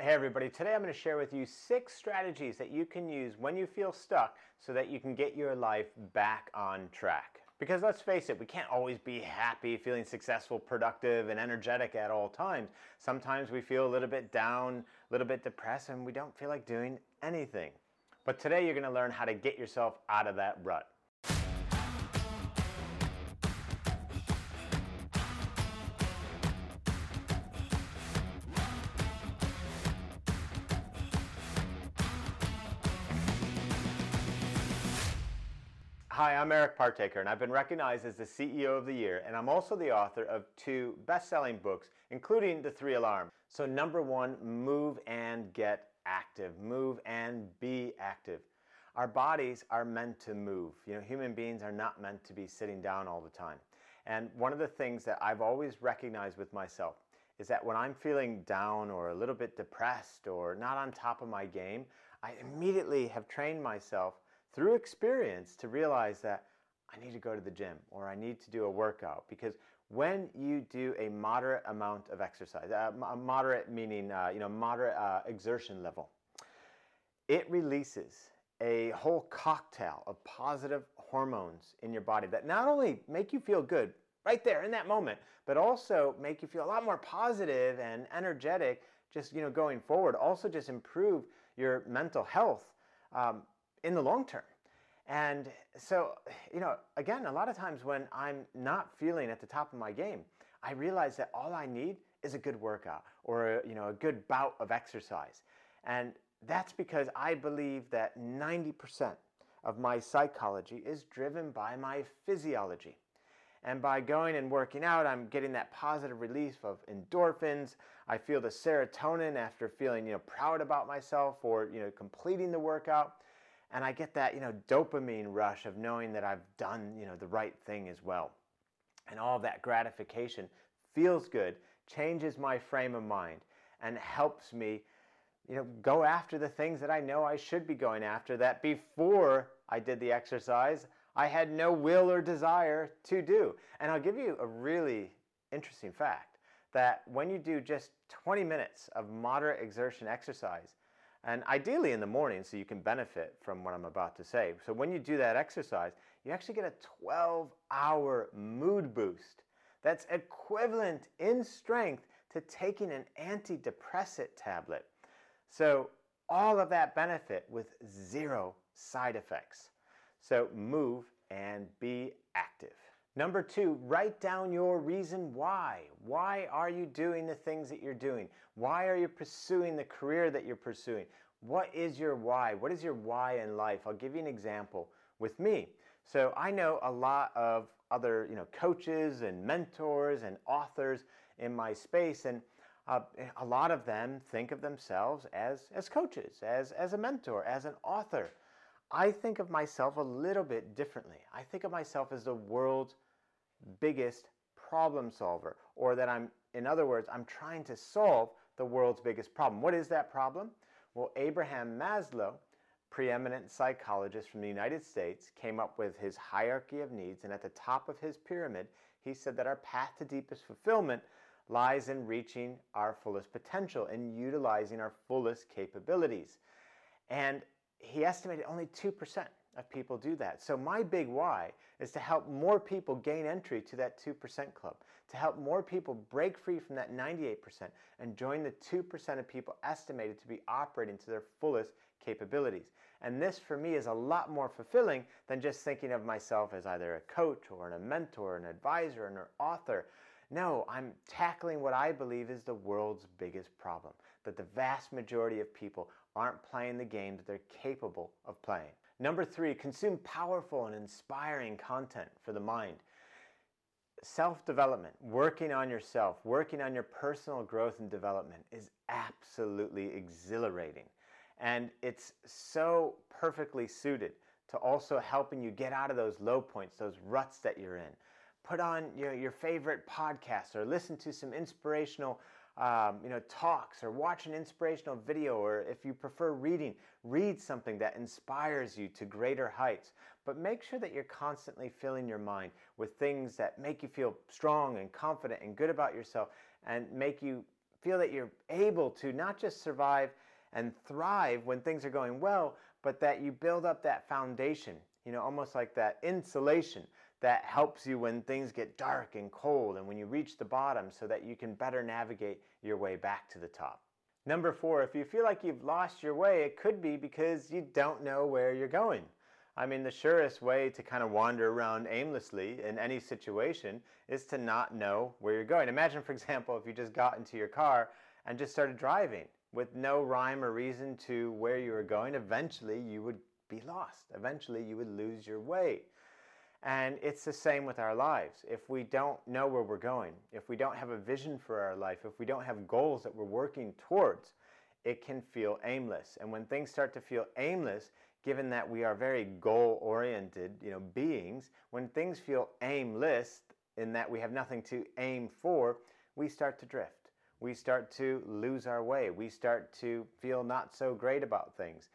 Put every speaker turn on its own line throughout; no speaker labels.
Hey everybody, today I'm going to share with you six strategies that you can use when you feel stuck so that you can get your life back on track. Because let's face it, we can't always be happy, feeling successful, productive, and energetic at all times. Sometimes we feel a little bit down, a little bit depressed, and we don't feel like doing anything. But today you're going to learn how to get yourself out of that rut. Hi, I'm Eric Partaker, and I've been recognized as the CEO of the Year, and I'm also the author of two best selling books, including The Three Alarm. So, number one, move and get active. Move and be active. Our bodies are meant to move. You know, human beings are not meant to be sitting down all the time. And one of the things that I've always recognized with myself is that when I'm feeling down or a little bit depressed or not on top of my game, I immediately have trained myself through experience to realize that I need to go to the gym or I need to do a workout because when you do a moderate amount of exercise, uh, moderate meaning uh, you know moderate uh, exertion level, it releases a whole cocktail of positive hormones in your body that not only make you feel good right there in that moment, but also make you feel a lot more positive and energetic just you know going forward. Also, just improve your mental health. Um, in the long term. And so, you know, again, a lot of times when I'm not feeling at the top of my game, I realize that all I need is a good workout or, you know, a good bout of exercise. And that's because I believe that 90% of my psychology is driven by my physiology. And by going and working out, I'm getting that positive relief of endorphins. I feel the serotonin after feeling, you know, proud about myself or, you know, completing the workout and I get that, you know, dopamine rush of knowing that I've done, you know, the right thing as well. And all that gratification feels good, changes my frame of mind, and helps me, you know, go after the things that I know I should be going after that before I did the exercise, I had no will or desire to do. And I'll give you a really interesting fact that when you do just 20 minutes of moderate exertion exercise, and ideally in the morning so you can benefit from what I'm about to say. So when you do that exercise, you actually get a 12 hour mood boost that's equivalent in strength to taking an antidepressant tablet. So all of that benefit with zero side effects. So move and be active. Number two, write down your reason why. Why are you doing the things that you're doing? Why are you pursuing the career that you're pursuing? What is your why? What is your why in life? I'll give you an example with me. So I know a lot of other, you know, coaches and mentors and authors in my space, and uh, a lot of them think of themselves as as coaches, as as a mentor, as an author. I think of myself a little bit differently. I think of myself as the world's biggest problem solver, or that I'm, in other words, I'm trying to solve the world's biggest problem. What is that problem? Well, Abraham Maslow, preeminent psychologist from the United States, came up with his hierarchy of needs, and at the top of his pyramid, he said that our path to deepest fulfillment lies in reaching our fullest potential and utilizing our fullest capabilities. And he estimated only 2% of people do that. So my big why is to help more people gain entry to that 2% club, to help more people break free from that 98% and join the 2% of people estimated to be operating to their fullest capabilities. And this for me is a lot more fulfilling than just thinking of myself as either a coach or a mentor, an advisor, an author. No, I'm tackling what I believe is the world's biggest problem that the vast majority of people aren't playing the game that they're capable of playing. Number three, consume powerful and inspiring content for the mind. Self development, working on yourself, working on your personal growth and development is absolutely exhilarating. And it's so perfectly suited to also helping you get out of those low points, those ruts that you're in. Put on your, your favorite podcast or listen to some inspirational um, you know, talks or watch an inspirational video, or if you prefer reading, read something that inspires you to greater heights. But make sure that you're constantly filling your mind with things that make you feel strong and confident and good about yourself and make you feel that you're able to not just survive and thrive when things are going well, but that you build up that foundation, you know, almost like that insulation that helps you when things get dark and cold and when you reach the bottom so that you can better navigate your way back to the top. Number four, if you feel like you've lost your way, it could be because you don't know where you're going. I mean, the surest way to kind of wander around aimlessly in any situation is to not know where you're going. Imagine, for example, if you just got into your car and just started driving with no rhyme or reason to where you were going, eventually you would be lost. Eventually you would lose your way. And it's the same with our lives. If we don't know where we're going, if we don't have a vision for our life, if we don't have goals that we're working towards, it can feel aimless. And when things start to feel aimless, given that we are very goal-oriented, you know, beings, when things feel aimless in that we have nothing to aim for, we start to drift. We start to lose our way. We start to feel not so great about things.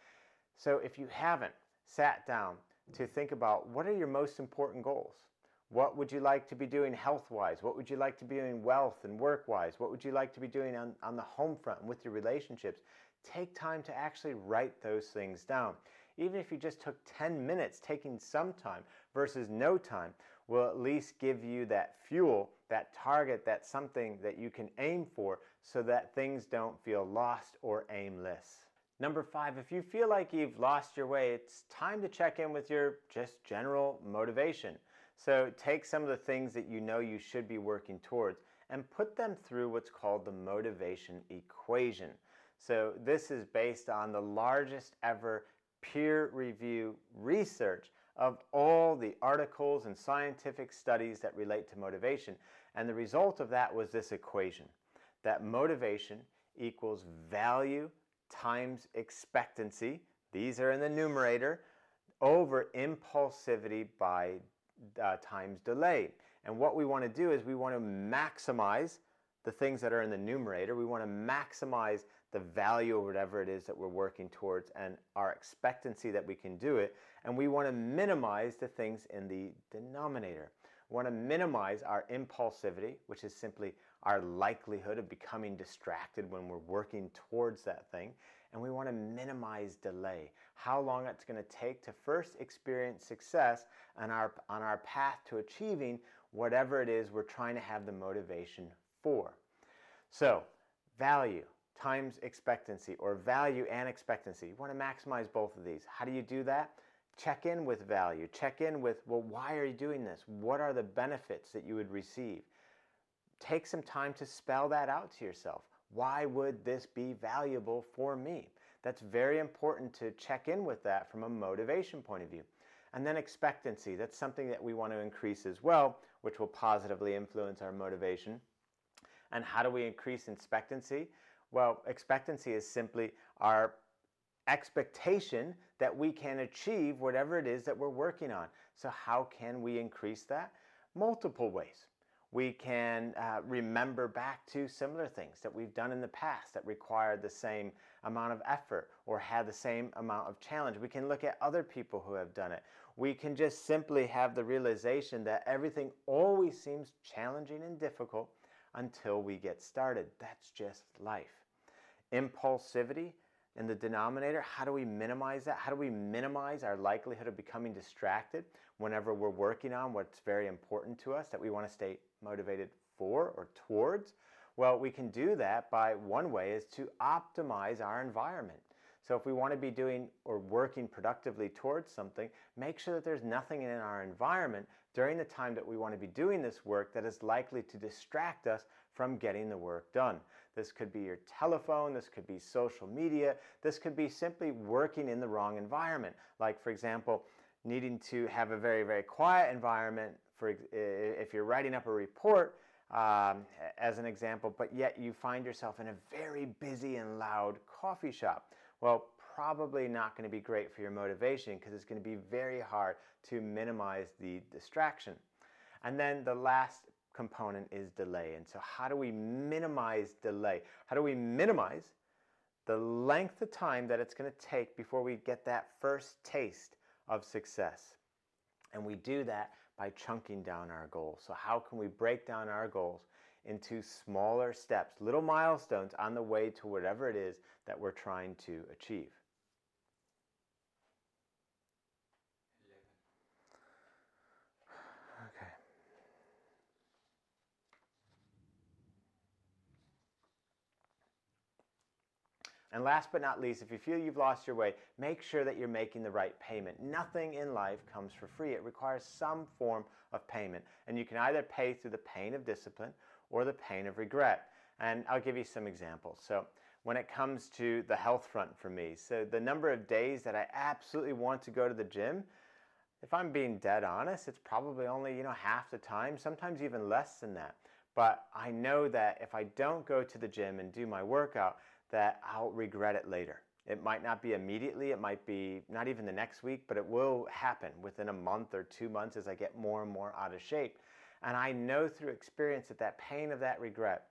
So if you haven't sat down to think about what are your most important goals? What would you like to be doing health wise? What would you like to be doing wealth and work wise? What would you like to be doing on, on the home front and with your relationships? Take time to actually write those things down. Even if you just took 10 minutes, taking some time versus no time will at least give you that fuel, that target, that something that you can aim for so that things don't feel lost or aimless. Number five, if you feel like you've lost your way, it's time to check in with your just general motivation. So take some of the things that you know you should be working towards and put them through what's called the motivation equation. So this is based on the largest ever peer review research of all the articles and scientific studies that relate to motivation. And the result of that was this equation, that motivation equals value times expectancy, these are in the numerator, over impulsivity by uh, times delay. And what we want to do is we want to maximize the things that are in the numerator. We want to maximize the value of whatever it is that we're working towards and our expectancy that we can do it. And we want to minimize the things in the denominator. We want to minimize our impulsivity, which is simply our likelihood of becoming distracted when we're working towards that thing. And we want to minimize delay, how long it's going to take to first experience success on our, on our path to achieving whatever it is we're trying to have the motivation for. So, value times expectancy, or value and expectancy. You want to maximize both of these. How do you do that? Check in with value. Check in with, well, why are you doing this? What are the benefits that you would receive? take some time to spell that out to yourself. Why would this be valuable for me? That's very important to check in with that from a motivation point of view. And then expectancy, that's something that we want to increase as well, which will positively influence our motivation. And how do we increase expectancy? Well, expectancy is simply our expectation that we can achieve whatever it is that we're working on. So, how can we increase that? Multiple ways. We can uh, remember back to similar things that we've done in the past that required the same amount of effort or had the same amount of challenge. We can look at other people who have done it. We can just simply have the realization that everything always seems challenging and difficult until we get started. That's just life. Impulsivity in the denominator, how do we minimize that? How do we minimize our likelihood of becoming distracted whenever we're working on what's very important to us that we want to stay motivated for or towards? Well, we can do that by one way is to optimize our environment. So if we want to be doing or working productively towards something, make sure that there's nothing in our environment during the time that we want to be doing this work that is likely to distract us from getting the work done. This could be your telephone, this could be social media, this could be simply working in the wrong environment. Like, for example, needing to have a very, very quiet environment for if you're writing up a report, um, as an example, but yet you find yourself in a very busy and loud coffee shop. Well, probably not going to be great for your motivation because it's going to be very hard to minimize the distraction. And then the last component is delay. And so, how do we minimize delay? How do we minimize the length of time that it's going to take before we get that first taste of success? And we do that by chunking down our goals. So, how can we break down our goals into smaller steps, little milestones on the way to whatever it is that we're trying to achieve. And last but not least, if you feel you've lost your way, make sure that you're making the right payment. Nothing in life comes for free. It requires some form of payment. And you can either pay through the pain of discipline or the pain of regret. And I'll give you some examples. So, when it comes to the health front for me, so the number of days that I absolutely want to go to the gym, if I'm being dead honest, it's probably only, you know, half the time, sometimes even less than that. But I know that if I don't go to the gym and do my workout, that I'll regret it later. It might not be immediately, it might be not even the next week, but it will happen within a month or two months as I get more and more out of shape. And I know through experience that that pain of that regret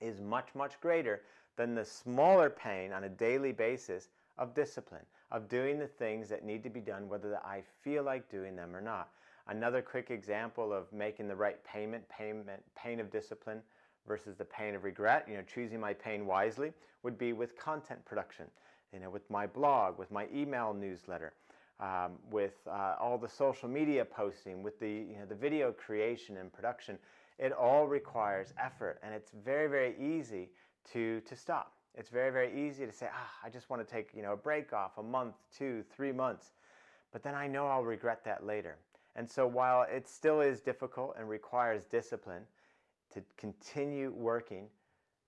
is much, much greater than the smaller pain on a daily basis of discipline, of doing the things that need to be done, whether I feel like doing them or not. Another quick example of making the right payment, payment, pain of discipline versus the pain of regret, you know, choosing my pain wisely would be with content production, you know, with my blog, with my email newsletter, um, with uh, all the social media posting, with the, you know, the video creation and production. It all requires effort and it's very, very easy to, to stop. It's very, very easy to say, ah, I just want to take, you know, a break off a month, two, three months. But then I know I'll regret that later. And so while it still is difficult and requires discipline, to continue working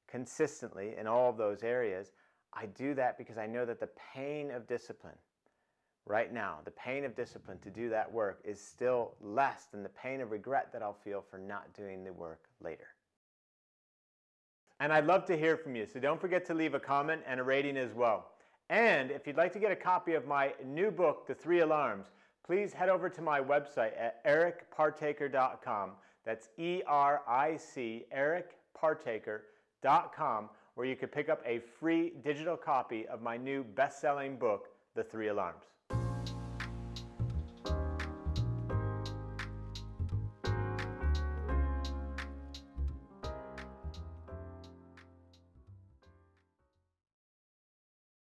consistently in all of those areas, I do that because I know that the pain of discipline right now, the pain of discipline to do that work is still less than the pain of regret that I'll feel for not doing the work later. And I'd love to hear from you, so don't forget to leave a comment and a rating as well. And if you'd like to get a copy of my new book, The Three Alarms, please head over to my website at ericpartaker.com. That's E R I C, ericpartaker.com, where you can pick up a free digital copy of my new best selling book, The Three Alarms.